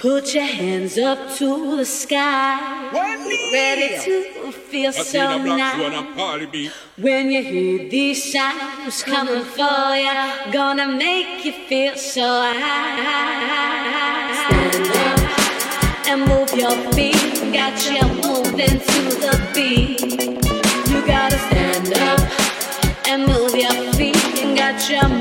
Put your hands up to the sky. Ready to feel so nice. When you hear these sounds coming for you, gonna make you feel so high. Stand up and move your feet. Got you moving to the beat. You gotta stand up and move your feet. Got you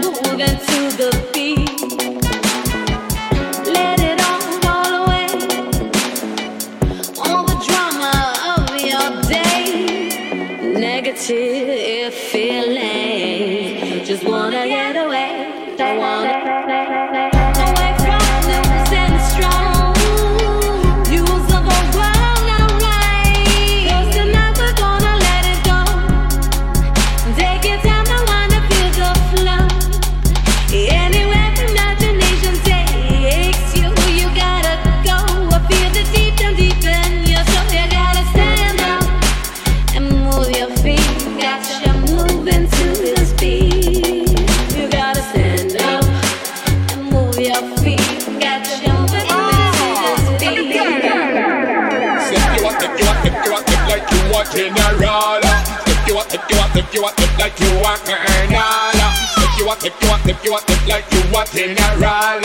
you want, if like you are colonel. If you want, if you want, if you want, if like you are general.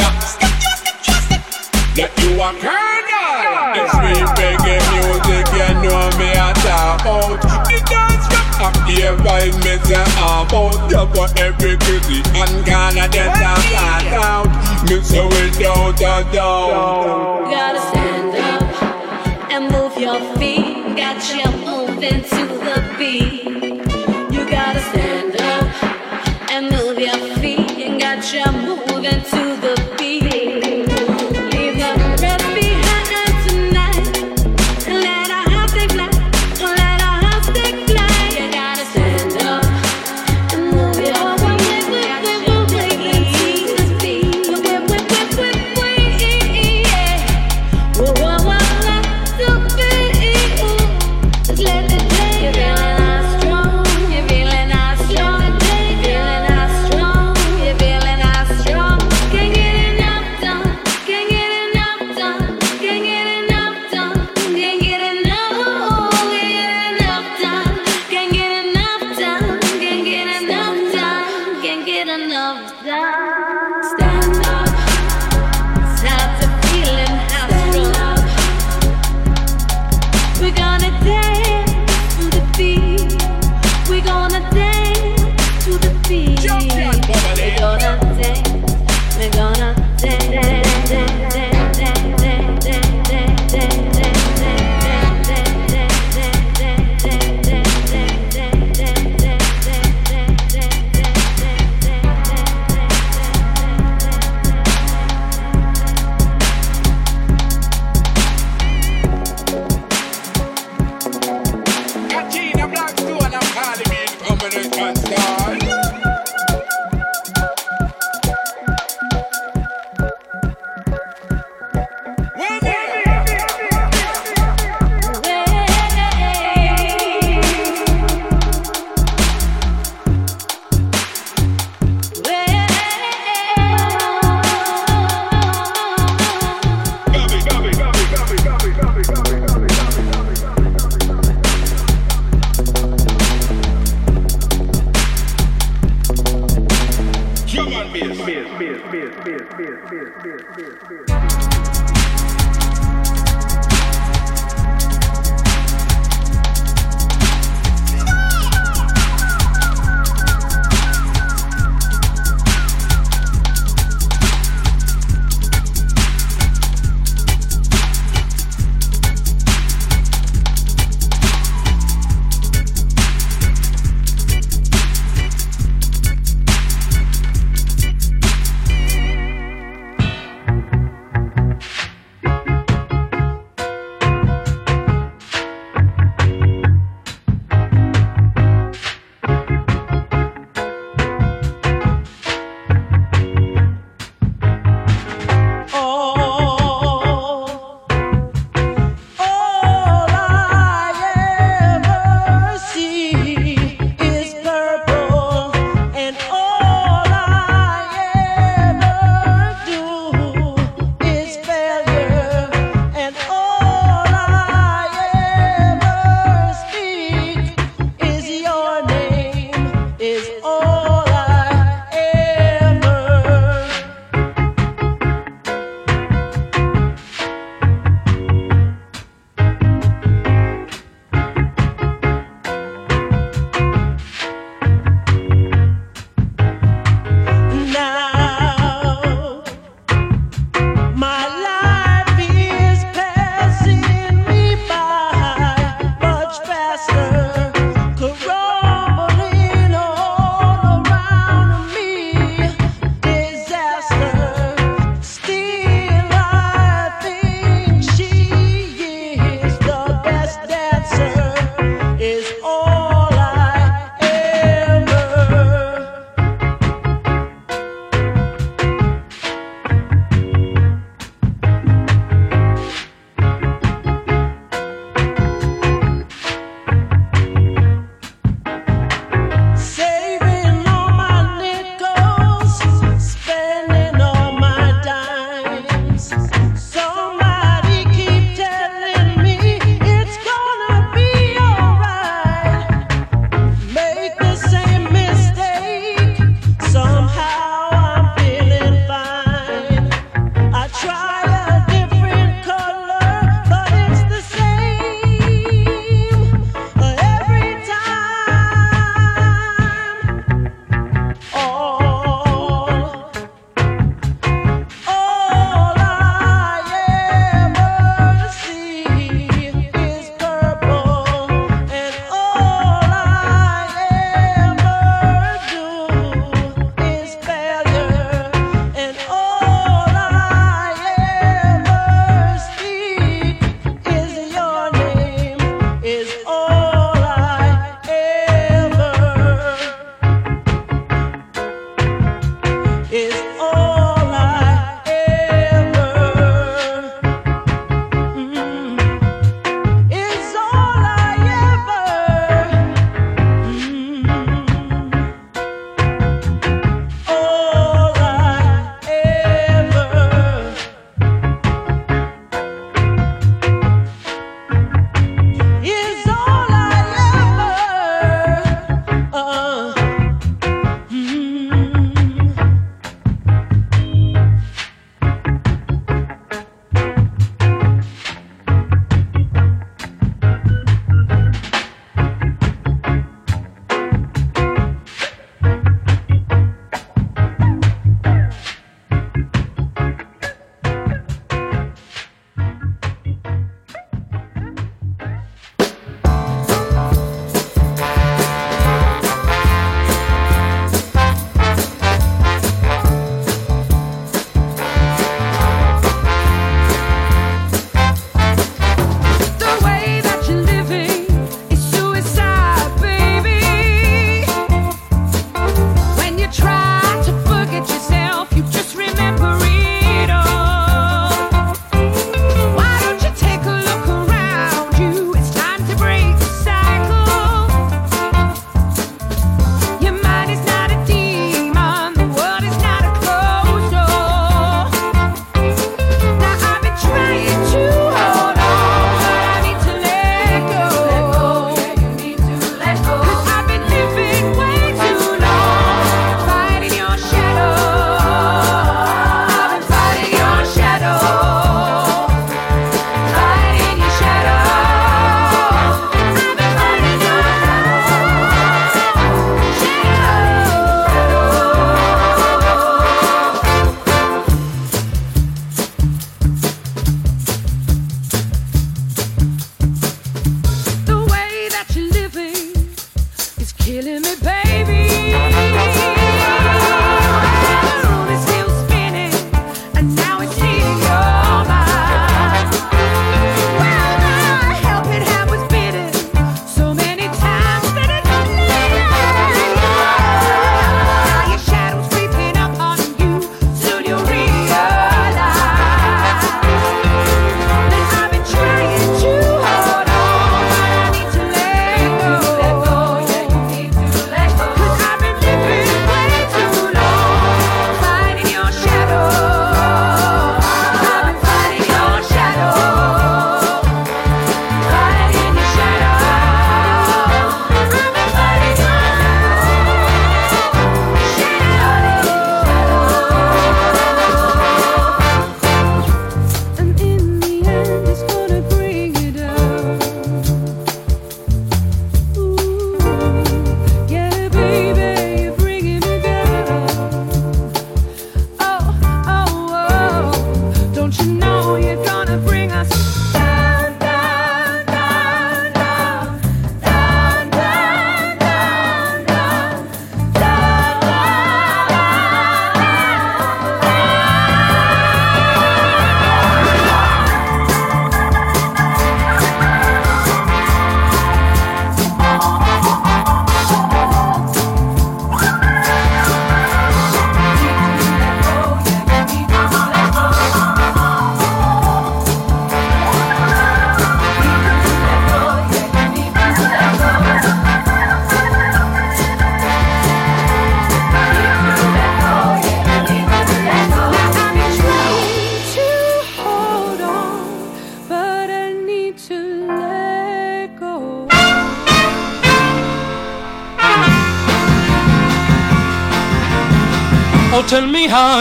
Like you are colonel. It's me reggae music, you know me I talk about. The dance from up here by me say about. You for every city and Ghana that I pass out. Me say without a doubt. Gotta stand up and move your feet. Got you moving to the beat. And got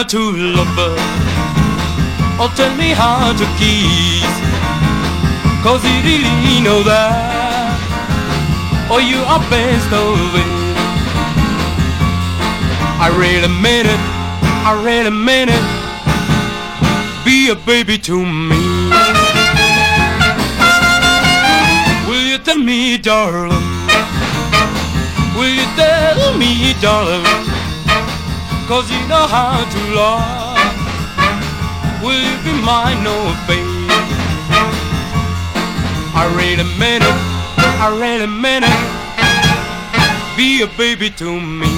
to love her. Oh, tell me how to kiss. Cause you really know that. or you are best of it. I really mean it. I really mean it. Be a baby to me. Will you tell me, darling? Will you tell me, darling? Cause you know how to love. Will you be mine, no baby? I really mean it. I really mean it. Be a baby to me.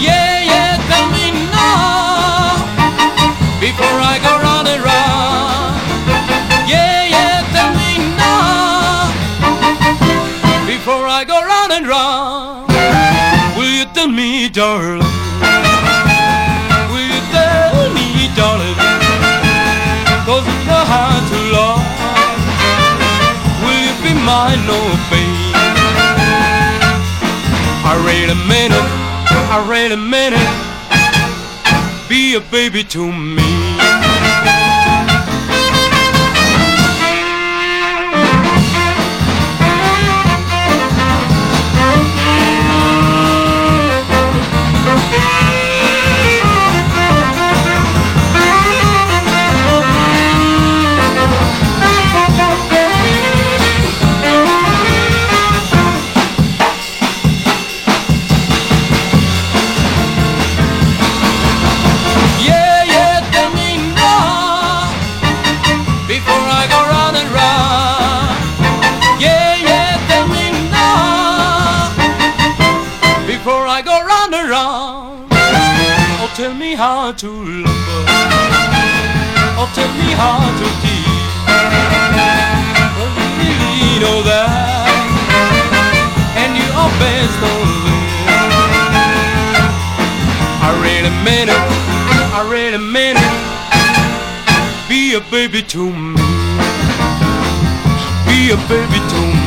Yeah, yeah, tell me now before I go round and round. Darling? Will you tell me, to love. Will you be mine, no baby? I really mean it. I really mean it. Be a baby to me. Tell me how to keep. Oh, you really know that, and you of it. I really mean it. I really mean it. Be a baby to me. Be a baby to me.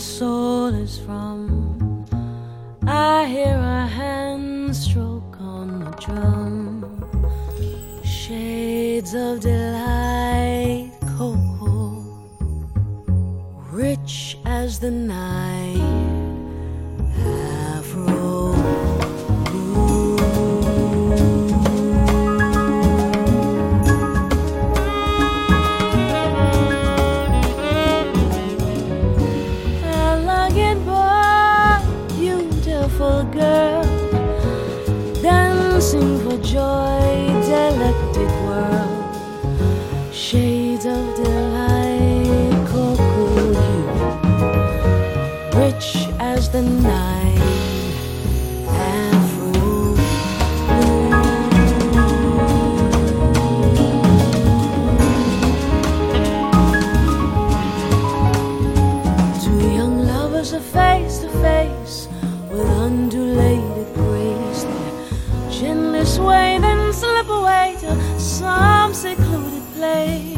corazón. Undulated grace. They gently sway, then slip away to some secluded place.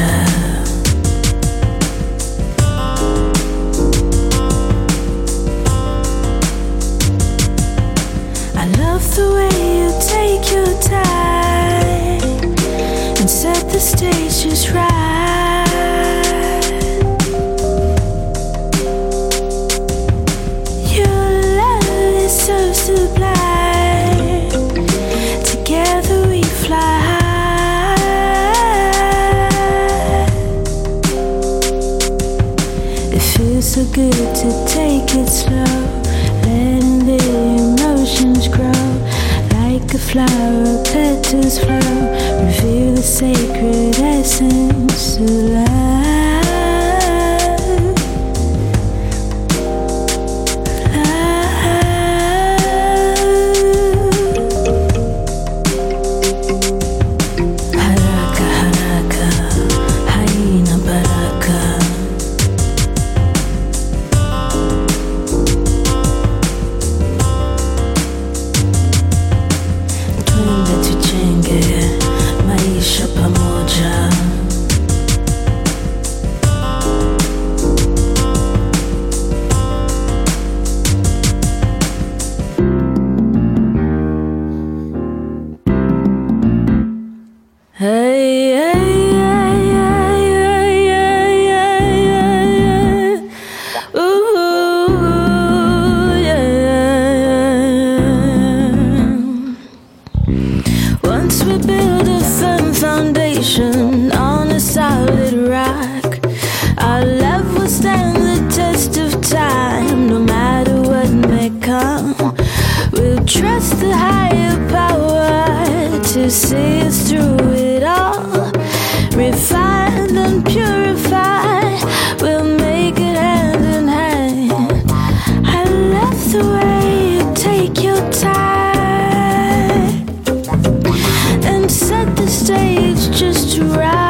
pleasure. sees through it all. Refined and purified, we'll make it hand in hand. I love the way you take your time and set the stage just right.